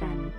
FM.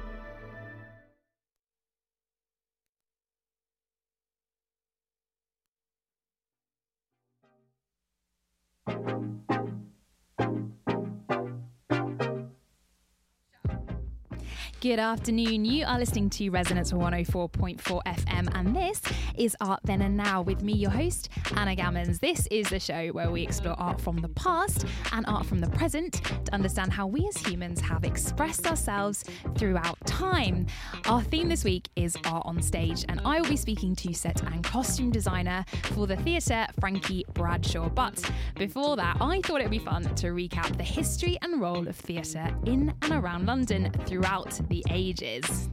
Good afternoon. You are listening to Resonance 104.4 FM, and this is Art Then and Now with me, your host, Anna Gammons. This is the show where we explore art from the past and art from the present to understand how we as humans have expressed ourselves throughout time. Our theme this week is art on stage, and I will be speaking to set and costume designer for the theatre, Frankie Bradshaw. But before that, I thought it would be fun to recap the history and role of theatre in and around London throughout the ages.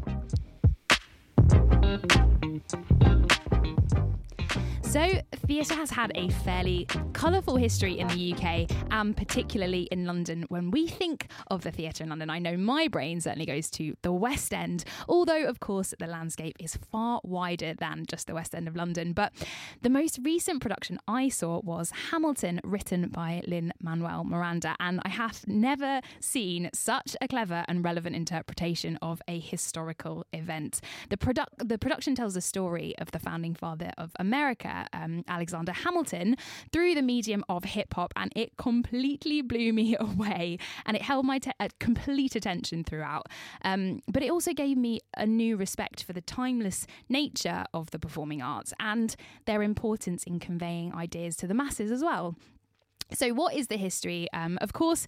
So, theatre has had a fairly colourful history in the UK and particularly in London. When we think of the theatre in London, I know my brain certainly goes to the West End, although, of course, the landscape is far wider than just the West End of London. But the most recent production I saw was Hamilton, written by Lin Manuel Miranda, and I have never seen such a clever and relevant interpretation of a historical event. The, produ- the production tells the story of the founding father of America um, Alexander Hamilton through the medium of hip hop, and it completely blew me away. And it held my te- uh, complete attention throughout. Um, but it also gave me a new respect for the timeless nature of the performing arts and their importance in conveying ideas to the masses as well. So, what is the history? Um, of course,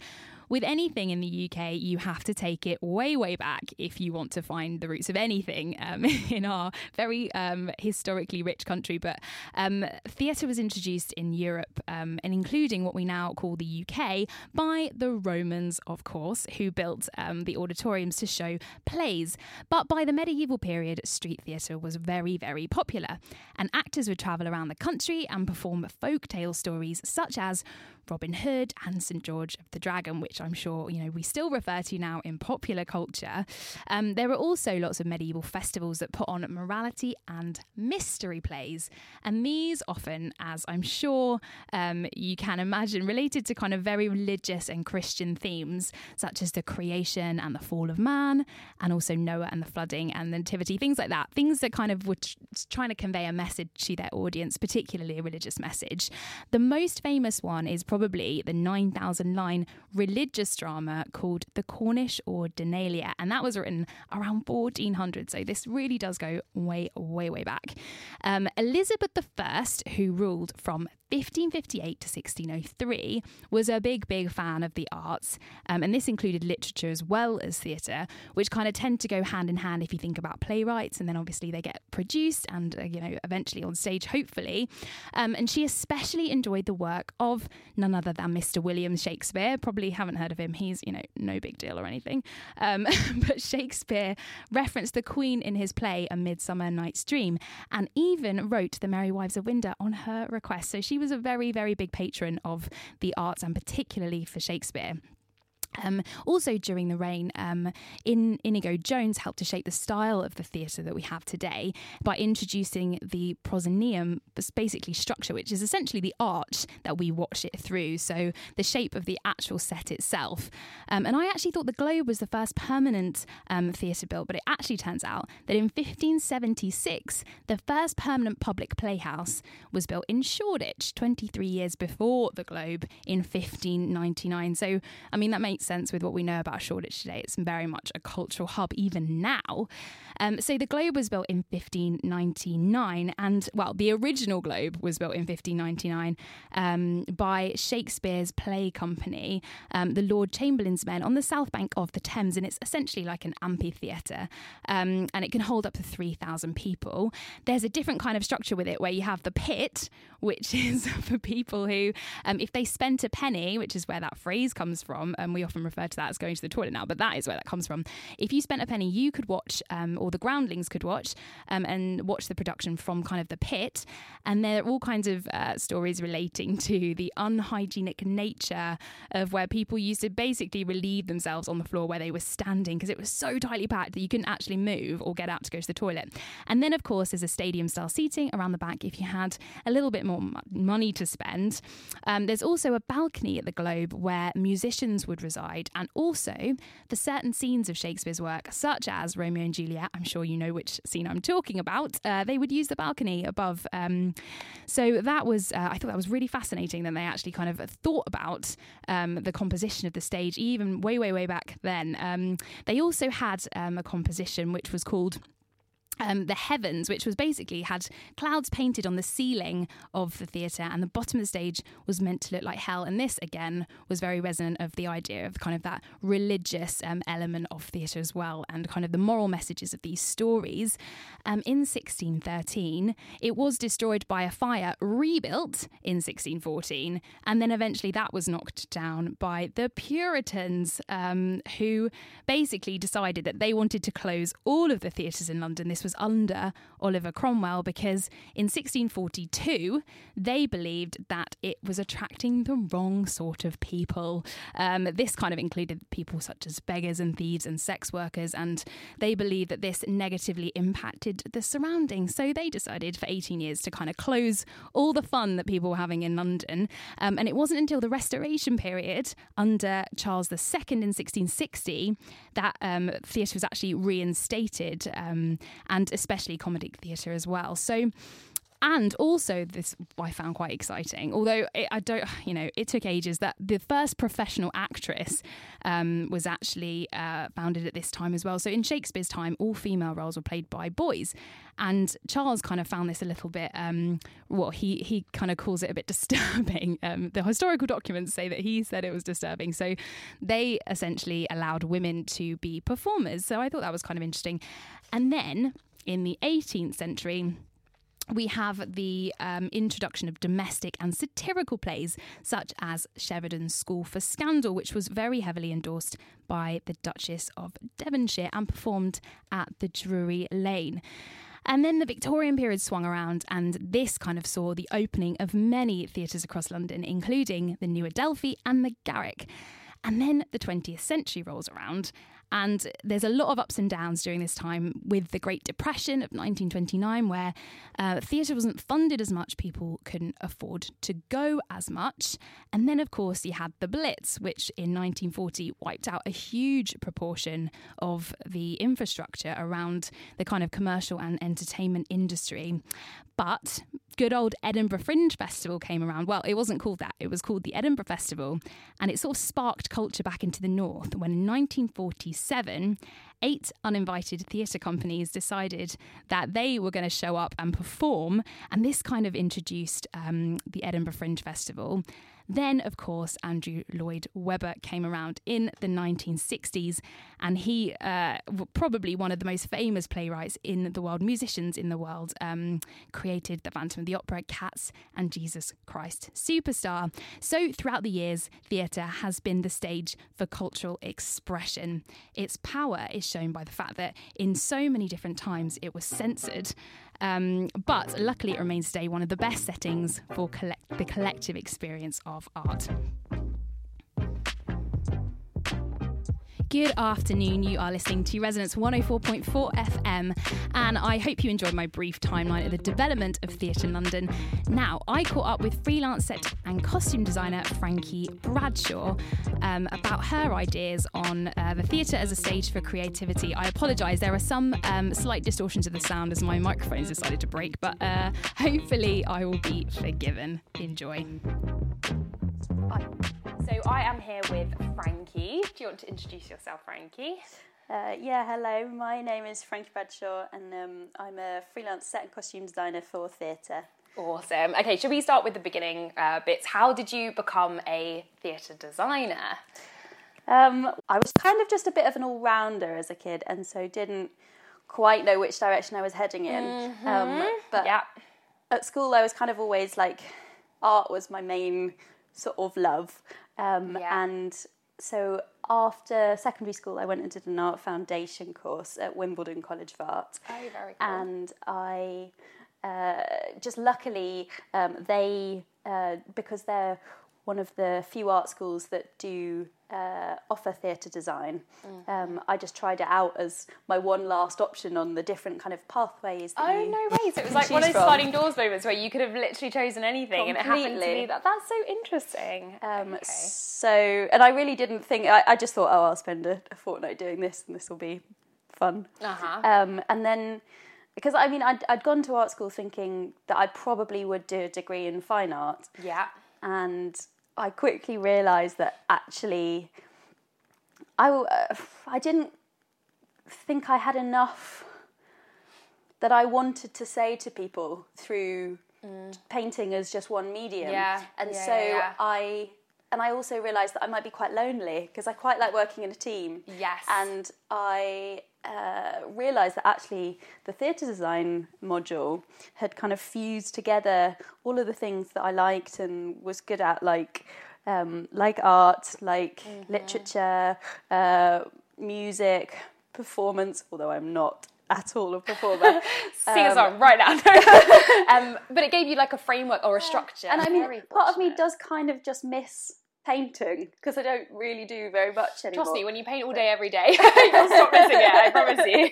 with anything in the UK, you have to take it way, way back if you want to find the roots of anything um, in our very um, historically rich country. But um, theatre was introduced in Europe um, and including what we now call the UK by the Romans, of course, who built um, the auditoriums to show plays. But by the medieval period, street theatre was very, very popular, and actors would travel around the country and perform folk tale stories such as Robin Hood and St George of the Dragon, which I'm sure you know we still refer to now in popular culture. Um, there are also lots of medieval festivals that put on morality and mystery plays, and these often, as I'm sure um, you can imagine, related to kind of very religious and Christian themes, such as the creation and the fall of man, and also Noah and the flooding and the nativity, things like that. Things that kind of were t- trying to convey a message to their audience, particularly a religious message. The most famous one is probably the 9,000 line religious drama called The Cornish Ordinalia, and that was written around 1400. So this really does go way, way, way back. Um, Elizabeth I, who ruled from 1558 to 1603, was a big, big fan of the arts, um, and this included literature as well as theatre, which kind of tend to go hand in hand if you think about playwrights, and then obviously they get produced and uh, you know eventually on stage, hopefully. Um, and she especially enjoyed the work of none other than Mr. William Shakespeare. Probably haven't heard of him. He's you know no big deal or anything, um, but Shakespeare referenced the Queen in his play A Midsummer Night's Dream, and even wrote The Merry Wives of Windsor on her request. So she was a very, very big patron of the arts and particularly for Shakespeare. Um, also, during the reign, um, in Inigo Jones helped to shape the style of the theatre that we have today by introducing the proscenium, basically structure, which is essentially the arch that we watch it through. So, the shape of the actual set itself. Um, and I actually thought the Globe was the first permanent um, theatre built, but it actually turns out that in 1576, the first permanent public playhouse was built in Shoreditch, 23 years before the Globe in 1599. So, I mean, that makes sense with what we know about Shoreditch today. It's very much a cultural hub even now. Um, so the Globe was built in 1599, and well, the original Globe was built in 1599 um, by Shakespeare's Play Company, um, the Lord Chamberlain's Men, on the south bank of the Thames, and it's essentially like an amphitheatre, um, and it can hold up to 3,000 people. There's a different kind of structure with it where you have the pit, which is for people who, um, if they spent a penny, which is where that phrase comes from, and we often refer to that as going to the toilet now, but that is where that comes from. If you spent a penny, you could watch, um, or the groundlings could watch, um, and watch the production from kind of the pit. And there are all kinds of uh, stories relating to the unhygienic nature of where people used to basically relieve themselves on the floor where they were standing because it was so tightly packed that you couldn't actually move or get out to go to the toilet. And then, of course, there's a stadium style seating around the back if you had a little bit more money to spend. Um, there's also a balcony at the Globe where musicians would reside and also for certain scenes of Shakespeare's work, such as Romeo and Juliet. I'm sure you know which scene I'm talking about. Uh, they would use the balcony above. Um, so that was, uh, I thought that was really fascinating that they actually kind of thought about um, the composition of the stage, even way, way, way back then. Um, they also had um, a composition which was called um, the heavens, which was basically had clouds painted on the ceiling of the theatre, and the bottom of the stage was meant to look like hell. And this, again, was very resonant of the idea of kind of that religious um, element of theatre as well, and kind of the moral messages of these stories. Um, in 1613, it was destroyed by a fire, rebuilt in 1614, and then eventually that was knocked down by the Puritans, um, who basically decided that they wanted to close all of the theatres in London. This was under Oliver Cromwell because in 1642 they believed that it was attracting the wrong sort of people. Um, this kind of included people such as beggars and thieves and sex workers, and they believed that this negatively impacted the surroundings. So they decided for 18 years to kind of close all the fun that people were having in London. Um, and it wasn't until the Restoration period under Charles II in 1660 that um, theatre was actually reinstated. Um, and especially comedic theatre as well. So and also this I found quite exciting. Although it, I don't, you know, it took ages. That the first professional actress um, was actually uh, founded at this time as well. So in Shakespeare's time, all female roles were played by boys, and Charles kind of found this a little bit. Um, well, he he kind of calls it a bit disturbing. Um, the historical documents say that he said it was disturbing. So they essentially allowed women to be performers. So I thought that was kind of interesting. And then in the 18th century, we have the um, introduction of domestic and satirical plays, such as Sheridan's School for Scandal, which was very heavily endorsed by the Duchess of Devonshire and performed at the Drury Lane. And then the Victorian period swung around, and this kind of saw the opening of many theatres across London, including the New Adelphi and the Garrick. And then the 20th century rolls around, and there's a lot of ups and downs during this time with the Great Depression of 1929, where uh, theatre wasn't funded as much, people couldn't afford to go as much. And then, of course, you had the Blitz, which in 1940 wiped out a huge proportion of the infrastructure around the kind of commercial and entertainment industry. But good old Edinburgh Fringe Festival came around. Well, it wasn't called that, it was called the Edinburgh Festival, and it sort of sparked culture back into the north when in 1947, eight uninvited theatre companies decided that they were going to show up and perform, and this kind of introduced um, the Edinburgh Fringe Festival. Then, of course, Andrew Lloyd Webber came around in the 1960s, and he uh, probably one of the most famous playwrights in the world, musicians in the world, um, created The Phantom of the Opera, Cats, and Jesus Christ Superstar. So, throughout the years, theatre has been the stage for cultural expression. Its power is shown by the fact that in so many different times it was censored. Um, but luckily, it remains today one of the best settings for collect- the collective experience of art. Good afternoon. You are listening to Resonance 104.4 FM, and I hope you enjoyed my brief timeline of the development of theatre in London. Now, I caught up with freelance set and costume designer Frankie Bradshaw um, about her ideas on uh, the theatre as a stage for creativity. I apologise, there are some um, slight distortions of the sound as my microphone's decided to break, but uh, hopefully I will be forgiven. Enjoy. So I am here with Frankie. Do you want to introduce yourself, Frankie? Uh, yeah, hello. My name is Frankie Bradshaw, and um, I'm a freelance set and costume designer for theatre. Awesome. Okay, should we start with the beginning uh, bits? How did you become a theatre designer? Um, I was kind of just a bit of an all rounder as a kid, and so didn't quite know which direction I was heading in. Mm-hmm. Um, but yeah. at school, I was kind of always like, art was my main sort of love. Um, Yeah. And so after secondary school, I went and did an art foundation course at Wimbledon College of Art. Oh, very cool. And I uh, just luckily, um, they, uh, because they're one of the few art schools that do uh, offer theatre design. Mm-hmm. Um, I just tried it out as my one last option on the different kind of pathways. That Oh no way! So it was like one of those sliding doors moments where you could have literally chosen anything, and it happened to Completely. be that. That's so interesting. Um, okay. So, and I really didn't think. I, I just thought, oh, I'll spend a, a fortnight doing this, and this will be fun. Uh huh. Um, and then, because I mean, I'd, I'd gone to art school thinking that I probably would do a degree in fine art, yeah. and I quickly realised that actually, I uh, I didn't think I had enough that I wanted to say to people through painting as just one medium. Mm. Yeah, and yeah, so yeah. I. And I also realised that I might be quite lonely because I quite like working in a team. Yes. And I uh, realised that actually the theatre design module had kind of fused together all of the things that I liked and was good at, like um, like art, like Mm-hmm. literature, uh, music, performance. Although I'm not at all a performer. Sing a Um, song right now. um, but it gave you like a framework or a structure. and I mean, Very part of me does kind of just miss painting because I don't really do very much anymore. Trust me, when you paint all day every day, you'll stop missing it. I promise you.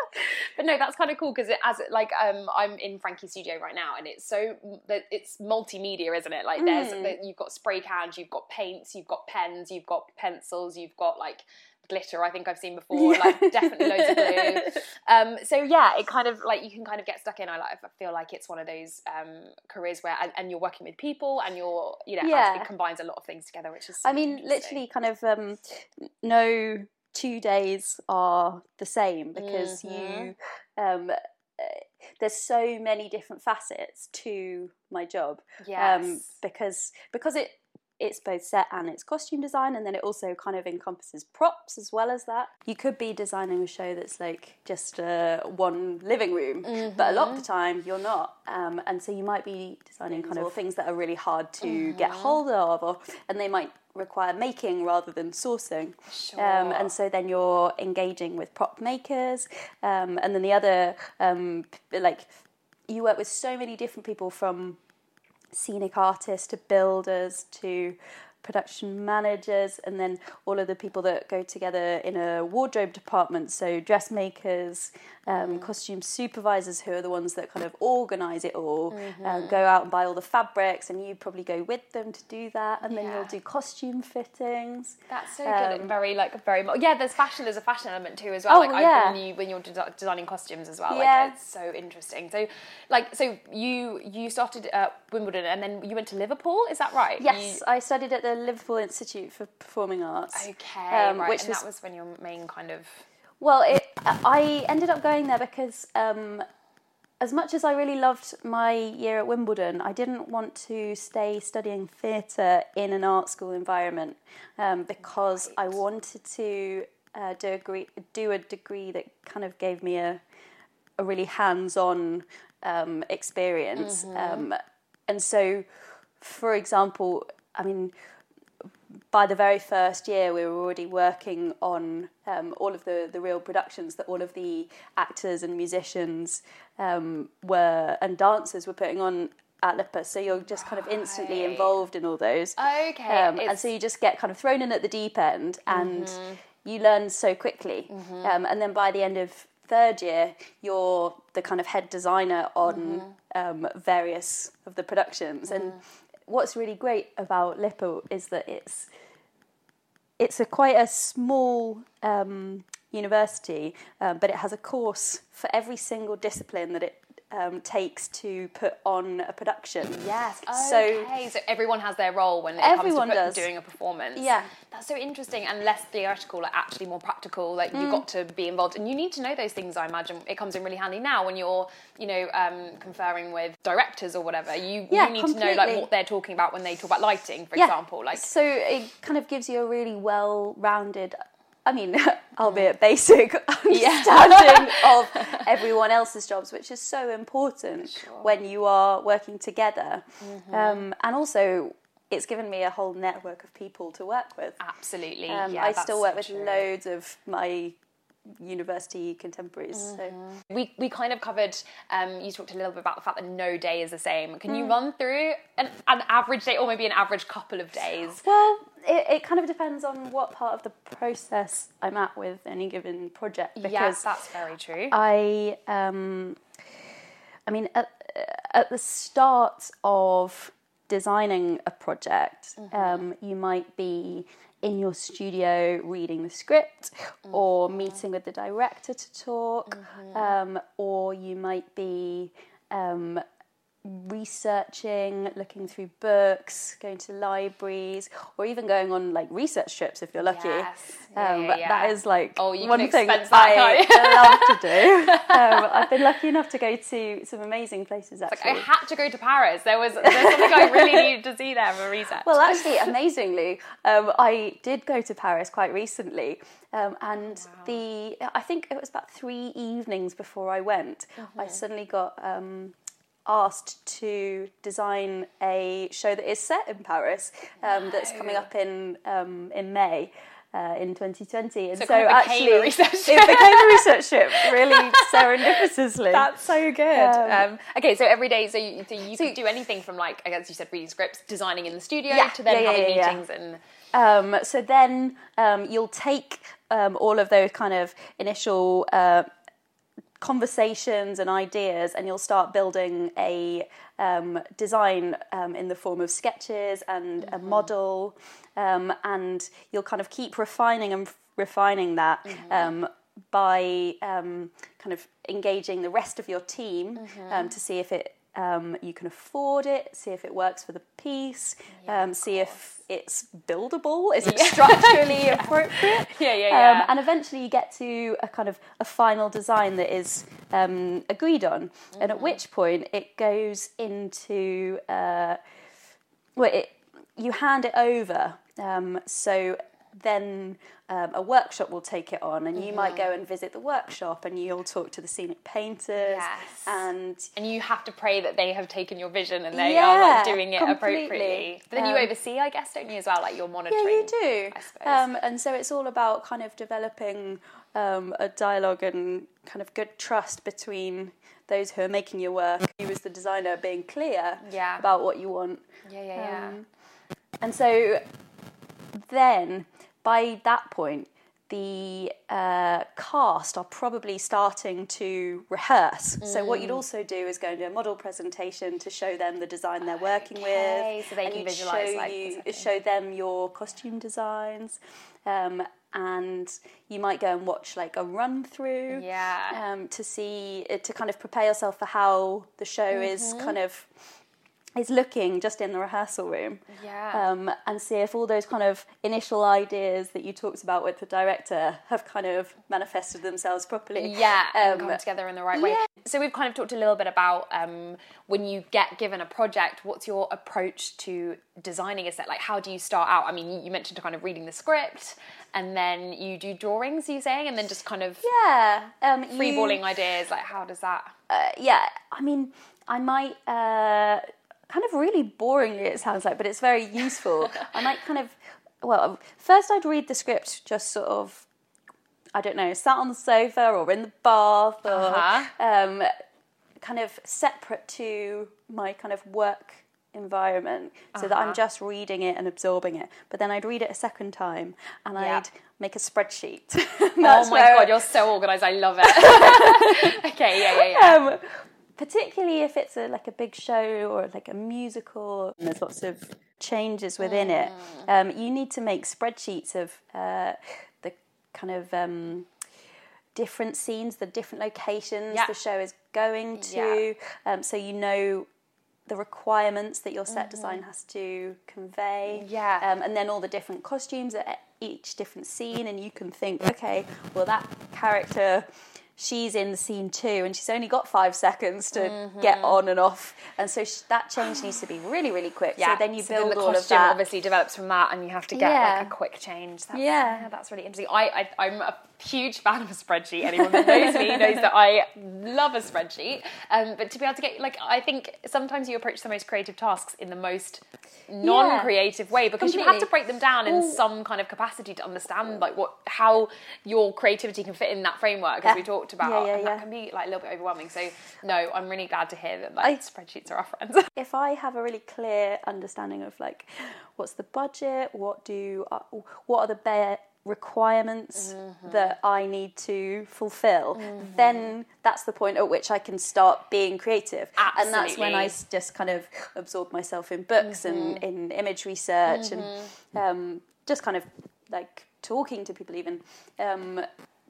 but no, that's kind of cool because it, as it, like um, I'm in Frankie's studio right now, and it's so that it's multimedia, isn't it? Like there's Mm. you've got spray cans, you've got paints, you've got pens, you've got pencils, you've got like glitter. I think I've seen before. Like definitely loads of glue. Um, so yeah, it kind of like you can kind of get stuck in. I like I feel like it's one of those um, careers where and, and you're working with people and you're you know Yeah. it combines a lot of things together, which is. I mean, literally, kind of um, no two days are the same because you. Um, uh, there's so many different facets to my job yes. um, because because it it's both set and it's costume design and then it also kind of encompasses props as well as that. You could be designing a show that's like just uh, one living room but a lot of the time you're not. Um, and so you might be designing kind of things that are really hard to get hold of or and they might require making rather than sourcing. Um, and so then you're engaging with prop makers. Um, and then the other um, like you work with so many different people from scenic artists to builders to production managers and then all of the people that go together in a wardrobe department so dressmakers um, costume supervisors who are the ones that kind of organize it all um, go out and buy all the fabrics and you probably go with them to do that and then Yeah. you'll do costume fittings That's so good. Um, and Very like very yeah. There's fashion. There's a fashion element too as well. Oh, like I- yeah. when you when you're desi- designing costumes as well. Yeah. Like it's so interesting. So like so you you started at Wimbledon and then you went to Liverpool. Is that right? yes i studied at the liverpool institute for performing arts okay. um, right. which and was that was when your main kind of Well, it, I ended up going there because, um, as much as I really loved my year at Wimbledon, I didn't want to stay studying theatre in an art school environment um, because I wanted to uh, do, a degree, do a degree that kind of gave me a, a really hands on um, experience. Um, and so, for example, I mean, by the very first year, we were already working on um, all of the, the real productions that all of the actors and musicians um, were and dancers were putting on at LIPA. So you're just kind of instantly Right. involved in all those. okay. Um, and so you just get kind of thrown in at the deep end and you learn so quickly. Um, and then by the end of third year, you're the kind of head designer on um, various of the productions. And what's really great about LIPA is that it's it's a quite a small um, university, uh, but it has a course for every single discipline that it um, takes to put on a production. Yes. So Okay. So everyone has their role when it Everyone comes to put- doing a performance. Yeah. That's so interesting and less theoretical, like actually more practical. Like Mm. you've got to be involved, and you need to know those things. I imagine it comes in really handy now when you're, you know, um, conferring with directors or whatever. You Yeah, you need to know like what they're talking about when they talk about lighting, for example. Like so it kind of gives you a really well-rounded i mean albeit basic understanding of everyone else's jobs which is so important when you are working together Mm-hmm. um, and also it's given me a whole network of people to work with absolutely. um, yeah, i still so work with true. loads of my university contemporaries. So We, we kind of covered, um, you talked a little bit about the fact that no day is the same. Can Mm. you run through an, an average day or maybe an average couple of days? Well, it, it kind of depends on what part of the process I'm at with any given project because yes, that's very true. I, um, I mean, at, at the start of designing a project, um, you might be in your studio reading the script or meeting with the director to talk, um, or you might be um, researching, looking through books, going to libraries, or even going on like research trips if you're lucky. Yes. Yeah, Um, yeah, but yeah. That is like Oh, one thing expense I love to do. Um, I've been lucky enough to go to some amazing places actually. I had to go to Paris. There was there's something I really needed to see there for research. Well, actually, amazingly, um, I did go to Paris quite recently, um, and the I think it was about three evenings before I went. I suddenly got um, asked to design a show that is set in Paris um, that's coming up in um, in May. Uh, in 2020, and so, it kind of a actually, it became a research trip, really serendipitously. That's so good. Um, Um, okay, so every day, so you, so you could do anything from like, I guess you said reading scripts, designing in the studio, Yeah, to then yeah, having yeah, yeah. meetings and Um, so then um, you'll take um, all of those kind of initial uh, conversations and ideas, and you'll start building a um, design um, in the form of sketches and a model, um, and you'll kind of keep refining and refining that. Um, by um, kind of engaging the rest of your team um, to see if it um, you can afford it, see if it works for the piece, um, see if it's buildable, is it structurally appropriate? Yeah, yeah, Um, yeah. and eventually you get to a kind of a final design that is um, agreed on, and Mm-hmm. at which point it goes into uh, well, it, you hand it over. Um, so then um, a workshop will take it on, and you might Mm-hmm. go and visit the workshop, and you'll talk to the scenic painters, Yes. and and you have to pray that they have taken your vision and they are like doing it completely. appropriately. But then you Um, oversee, I guess, don't you as well? Like you're monitoring. Yeah, you do. I suppose. Um, and so it's all about kind of developing um, a dialogue and kind of good trust between those who are making your work, you as the designer being clear Yeah. about what you want. yeah, yeah, yeah. Um, and so then by that point, the uh, cast are probably starting to rehearse. So what Mm. you'd also do is go and do a model presentation to show them the design they're working Okay, with. so they and can visualise, show like, you- show them your costume designs. Um, and you might go and watch like a run through Yeah. um, to see to kind of prepare yourself for how the show is Mm-hmm. kind of is looking just in the rehearsal room Yeah. um, and see if all those kind of initial ideas that you talked about with the director have kind of manifested themselves properly. Yeah, Um, come together in the right way. So we've kind of talked a little bit about um, when you get given a project, what's your approach to designing a set? Like, how do you start out? I mean, you- you mentioned kind of reading the script, and then you do drawings. You saying, and then just kind of Yeah, um, you- freeballing ideas. Like, how does that? uh, yeah, I mean, I might uh, kind of really boringly it sounds like, but it's very useful. I might kind of, well, first I'd read the script just sort of, I don't know, sat on the sofa or in the bath or Uh-huh. um, kind of separate to my kind of work environment so that I'm Uh-huh. just reading it and absorbing it. But then I'd read it a second time and Yeah. I'd make a spreadsheet. Oh my god, you're so organised. I love it. okay, yeah, yeah, yeah. um, particularly if it's a, like a big show or like a musical there's lots of changes within it Mm. um, you need to make spreadsheets of uh, the kind of um, different scenes the different locations Yeah. the show is going to um, so you know the requirements that your set design has to convey Mm-hmm. Yeah. um, and then all the different costumes at each different scene and you can think okay well that character she's in the scene two and she's only got five seconds to Mm-hmm. get on and off, and so sh- that change needs to be really, really quick. yeah. So then you build the all of costume that. obviously develops from that, and you have to get Yeah. like a quick change. That's, Yeah. that's really interesting. I, I I'm a huge fan of a spreadsheet. Anyone that knows me knows that I love a spreadsheet. Um, but to be able to get like, I think sometimes you approach the most creative tasks in the most non-creative way because you have to break them down in Well- some kind of capacity to understand like what how your creativity can fit in that framework as Yeah. we talked about, Yeah, yeah, and that can be like a little bit overwhelming. So no, I'm really glad to hear that like, I- spreadsheets are our friends. if I have a really clear understanding of like what's the budget, what do uh, what are the bare requirements Mm-hmm. that I need to fulfill, then that's the point at which I can start being creative, Absolutely. and that's when I just kind of absorb myself in books and Mm-hmm. in image research and um, just kind of like talking to people, even um,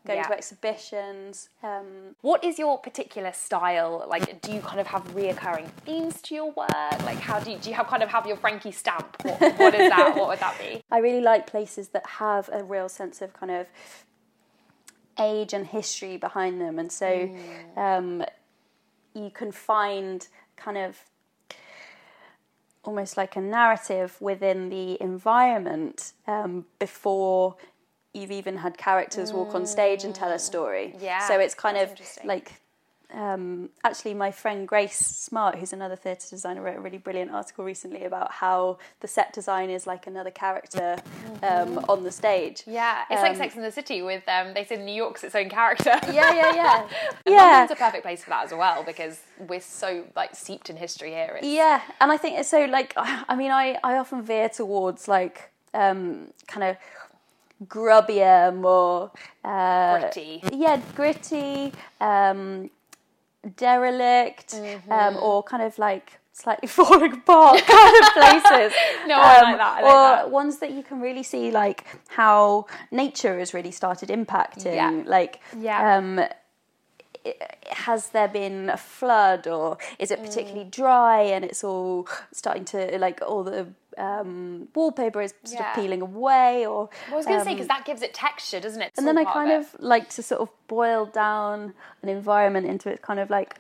going Yeah. to exhibitions. Um, What is your particular style? Like, do you kind of have reoccurring themes to your work? Like, how do you, do you have kind of have your Frankie stamp? What, what is that? What would that be? I really like places that have a real sense of kind of age and history behind them, and so um, you can find kind of almost like a narrative within the environment um, before you've even had characters walk on stage and tell a story. Yeah, So it's kind of like um, actually, my friend Grace Smart, who's another theatre designer, wrote a really brilliant article recently about how the set design is like another character um, on the stage. Yeah, it's like Um, Sex and the City with um, they said New York's its own character. Yeah, yeah, yeah. And yeah. London's a perfect place for that as well because we're so like steeped in history here. It's, Yeah, and I think it's so like I mean I I often veer towards like um, kind of grubbier, more uh, Gritty. Yeah, gritty, um, derelict, Mm-hmm. um, or kind of like slightly falling apart kind of places. No, I like that, I like or that. ones that you can really see like how nature has really started impacting. Yeah. Like Yeah. um, has there been a flood or is it particularly dry and it's all starting to like all the um, wallpaper is sort Yeah. of peeling away or I was going to say um, because that gives it texture, doesn't it? It's and then I kind it. of like to sort of boil down an environment into its kind of like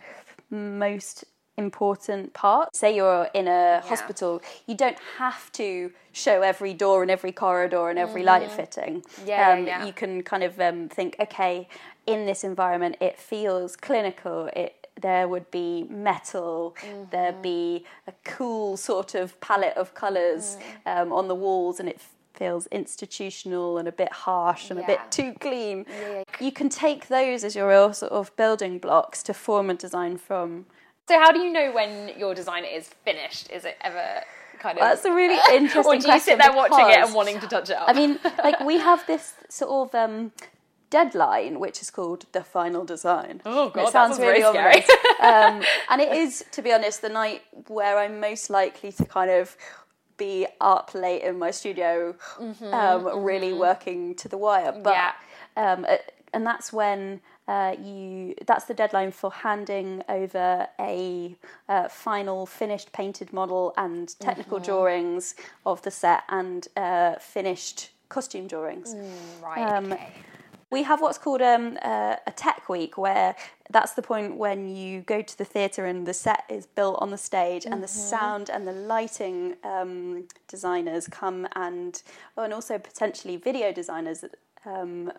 most important part. Say you're in a hospital, you don't have to show every door and every corridor and every light fitting. Mm-hmm. Yeah, um, yeah. You can kind of um, think, okay, in this environment, it feels clinical. It there would be metal, Mm-hmm. there'd be a cool sort of palette of colours Mm. um, on the walls, and it feels institutional and a bit harsh and a bit too clean. You can take those as your real sort of building blocks to form a design from. So how do you know when your design is finished? Is it ever kind of? That's a really interesting question. or do you sit there watching it and wanting to touch it up? I mean, like we have this sort of um, deadline, which is called the final design. Oh, God, it that sounds sounds really very scary. um, and it is, to be honest, the night where I'm most likely to kind of be up late in my studio, um, really working to the wire. But Yeah. um, uh, and that's when. Uh, you that's the deadline for handing over a uh, final finished painted model and technical Mm-hmm. drawings of the set and uh, finished costume drawings. right. um, okay. We have what's called um, uh, a tech week, where that's the point when you go to the theatre and the set is built on the stage, and the sound and the lighting um, designers come and, oh, and also potentially video designers um,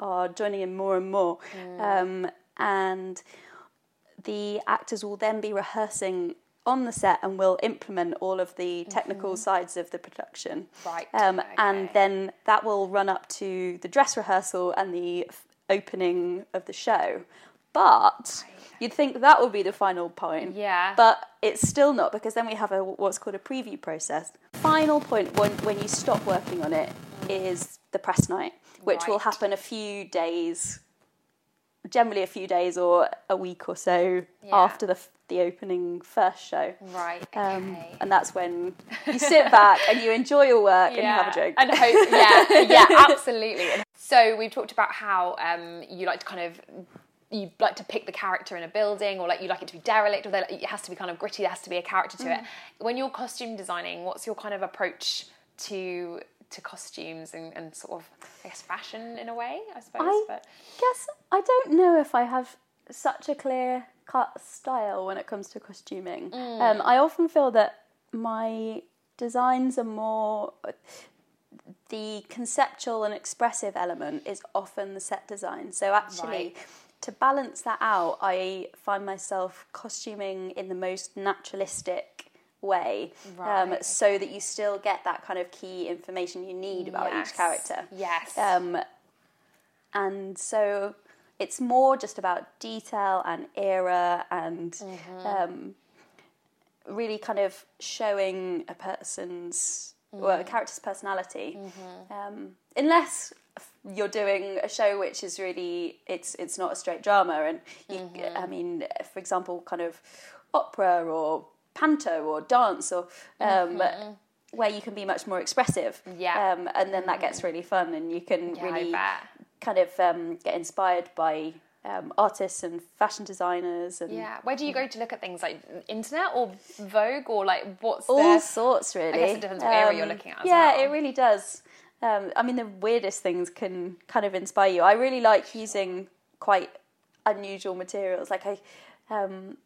are joining in more and more, um, and the actors will then be rehearsing on the set and will implement all of the technical sides of the production. Right, Um, And then that will run up to the dress rehearsal and the f- opening of the show. But you'd think that would be the final point. Yeah. But it's still not because then we have a what's called a preview process. Final point when when you stop working on it is the press night, which will happen a few days generally a few days or a week or so Yeah. after the the opening first show. Right. Um, okay. and that's when you sit back and you enjoy your work and you have a drink. And hope, yeah, yeah, absolutely. So we've talked about how um, you like to kind of you like to pick the character in a building, or like you like it to be derelict, or they- it has to be kind of gritty. There has to be a character to Mm. it. When you're costume designing, what's your kind of approach to to costumes and, and sort of I guess fashion in a way, I suppose. I but guess I don't know if I have such a clear cut style when it comes to costuming. Um, I often feel that my designs are more the conceptual and expressive element is often the set design. So actually. Right. To balance that out, I find myself costuming in the most naturalistic way, um, Right. so that you still get that kind of key information you need about Yes. each character. Yes. Um, and so it's more just about detail and era and Mm-hmm. um, really kind of showing a person's Mm. well, a character's personality. Mm-hmm. Um, unless you're doing a show which is really it's it's not a straight drama and you, Mm-hmm. I mean for example kind of opera or panto or dance or um, where you can be much more expressive Mm-hmm. Yeah. um, and then that gets really fun and you can Yeah, really kind of um, get inspired by um, artists and fashion designers and yeah. Where do you go to look at things like internet or Vogue or like what's all sorts really. guess it depends what area you're looking at as yeah, well. it really does. Um, I mean, the weirdest things can kind of inspire you. I really like using quite unusual materials. Like I, um,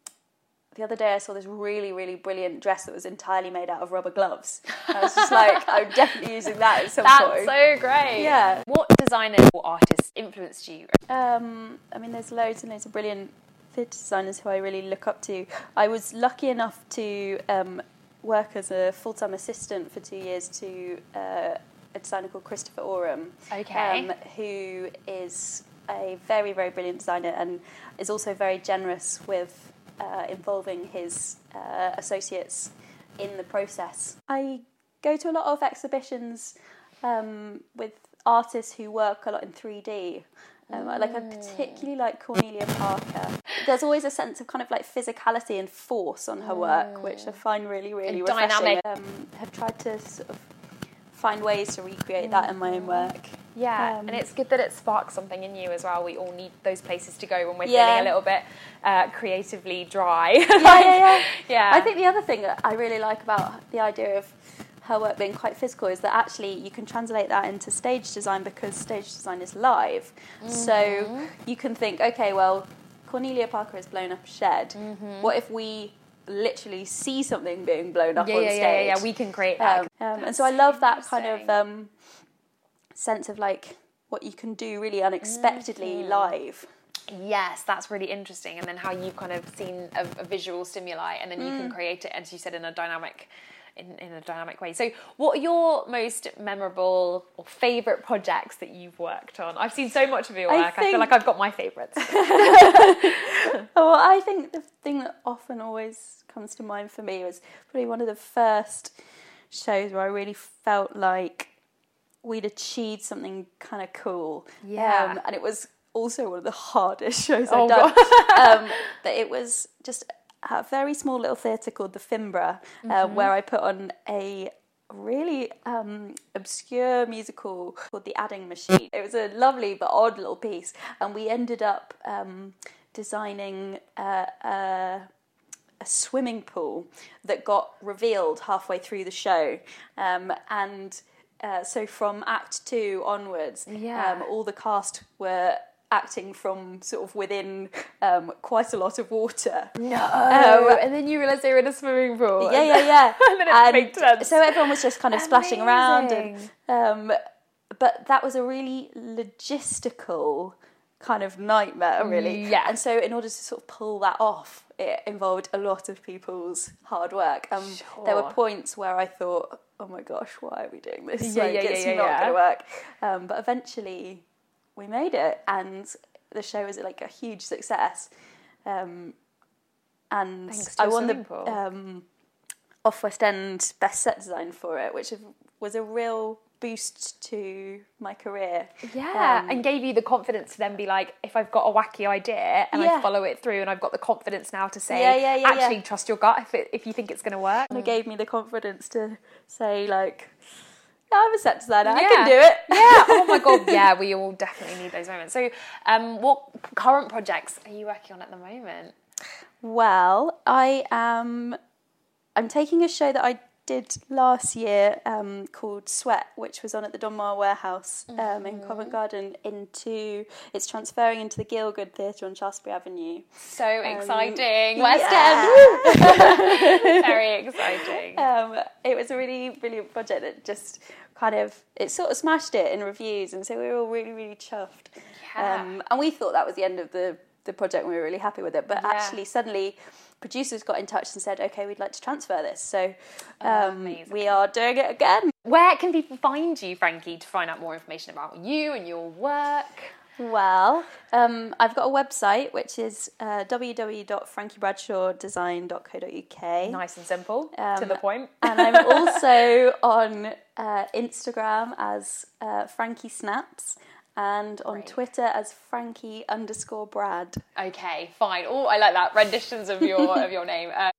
the other day I saw this really, really brilliant dress that was entirely made out of rubber gloves. I was just like, I'm definitely using that at some That's point. so great. Yeah. What designers or artists influenced you? Um, I mean, there's loads and loads of brilliant theatre designers who I really look up to. I was lucky enough to um, work as a full time assistant for two years to uh, a designer called Christopher Oram, Okay. um, who is a very, very brilliant designer and is also very generous with uh, involving his uh, associates in the process. I go to a lot of exhibitions um, with artists who work a lot in 3D. Um, I Like I particularly like Cornelia Parker. There's always a sense of kind of like physicality and force on her work, which I find really, really And refreshing. dynamic. Um, have tried to sort of find ways to recreate that in my own work. Yeah, Um, and it's good that it sparks something in you as well. We all need those places to go when we're Yeah. feeling a little bit uh, creatively dry. yeah, yeah, yeah. Yeah. I think the other thing that I really like about the idea of her work being quite physical is that actually you can translate that into stage design because stage design is live. Mm-hmm. So you can think, okay, well, Cornelia Parker has blown up a shed. What if we literally see something being blown up yeah, on yeah, stage? yeah, yeah, yeah. We can create that. Um, um, and so I love that kind of um, sense of like what you can do really unexpectedly Mm-hmm. live. Yes, that's really interesting. And then how you've kind of seen a, a visual stimuli, and then you Mm. can create it, as you said, in a dynamic, in, in a dynamic way. So, what are your most memorable or favourite projects that you've worked on? I've seen so much of your I work. I, feel like I've got my favourites. Well, I think the thing that often always comes to mind for me was probably one of the first shows where I really felt like we'd achieved something kind of cool. Yeah. Um, and it was also one of the hardest shows Oh, I've done. um, but it was just a very small little theatre called the Finborough, uh, Mm-hmm. where I put on a really um, obscure musical called The Adding Machine. It was a lovely but odd little piece, and we ended up um, designing uh, a, a swimming pool that got revealed halfway through the show, um, and. Uh, so from Act Two onwards, Yeah. um, all the cast were acting from sort of within um, quite a lot of water. no. Um, and then you realise they were in a swimming pool. Yeah, yeah, yeah. And then it made sense. So everyone was just kind of splashing around, and um, but that was a really logistical kind of nightmare, really. Yeah. And so, in order to sort of pull that off, it involved a lot of people's hard work. Um, There were points where I thought, "Oh my gosh, why are we doing this? Yeah, like, yeah, yeah, it's yeah, not going to work." Um, but eventually, we made it, and the show was like a huge success. Um, and I won the um, off West End best set design for it, which was a real boost to my career. Yeah, Um, and gave you the confidence to then be like, if I've got a wacky idea and I follow it through, and I've got the confidence now to say, Yeah, yeah, yeah, actually yeah. trust your gut if it, if you think it's going to work. And it gave me the confidence to say like, yeah, I'm a set designer. I can do it. yeah. Oh my god. Yeah, we all definitely need those moments. So, um, what current projects are you working on at the moment? Well, I am. I'm taking a show that I did last year um, called Sweat, which was on at the Donmar Warehouse um, Mm-hmm. in Covent Garden, into it's transferring into the Gielgud Theatre on Shaftesbury Avenue. So exciting. West yeah. End. Very exciting. Um, it was a really brilliant project that just kind of it sort of smashed it in reviews, and so we were all really really chuffed. Yeah. Um, and we thought that was the end of the the project, and we were really happy with it. But Yeah. actually, suddenly. Producers got in touch and said, "Okay, we'd like to transfer this." So Oh, um, we are doing it again. Where can people find you, Frankie, to find out more information about you and your work? Well, um, I've got a website which is uh, www.frankiebradshawdesign.co.uk. Nice and simple, to Um, the point. and I'm also on uh, Instagram as uh, Frankie Snaps and on Great. Twitter as Frankie underscore Brad. Okay, fine. Oh, I like that renditions of your of your name. Uh,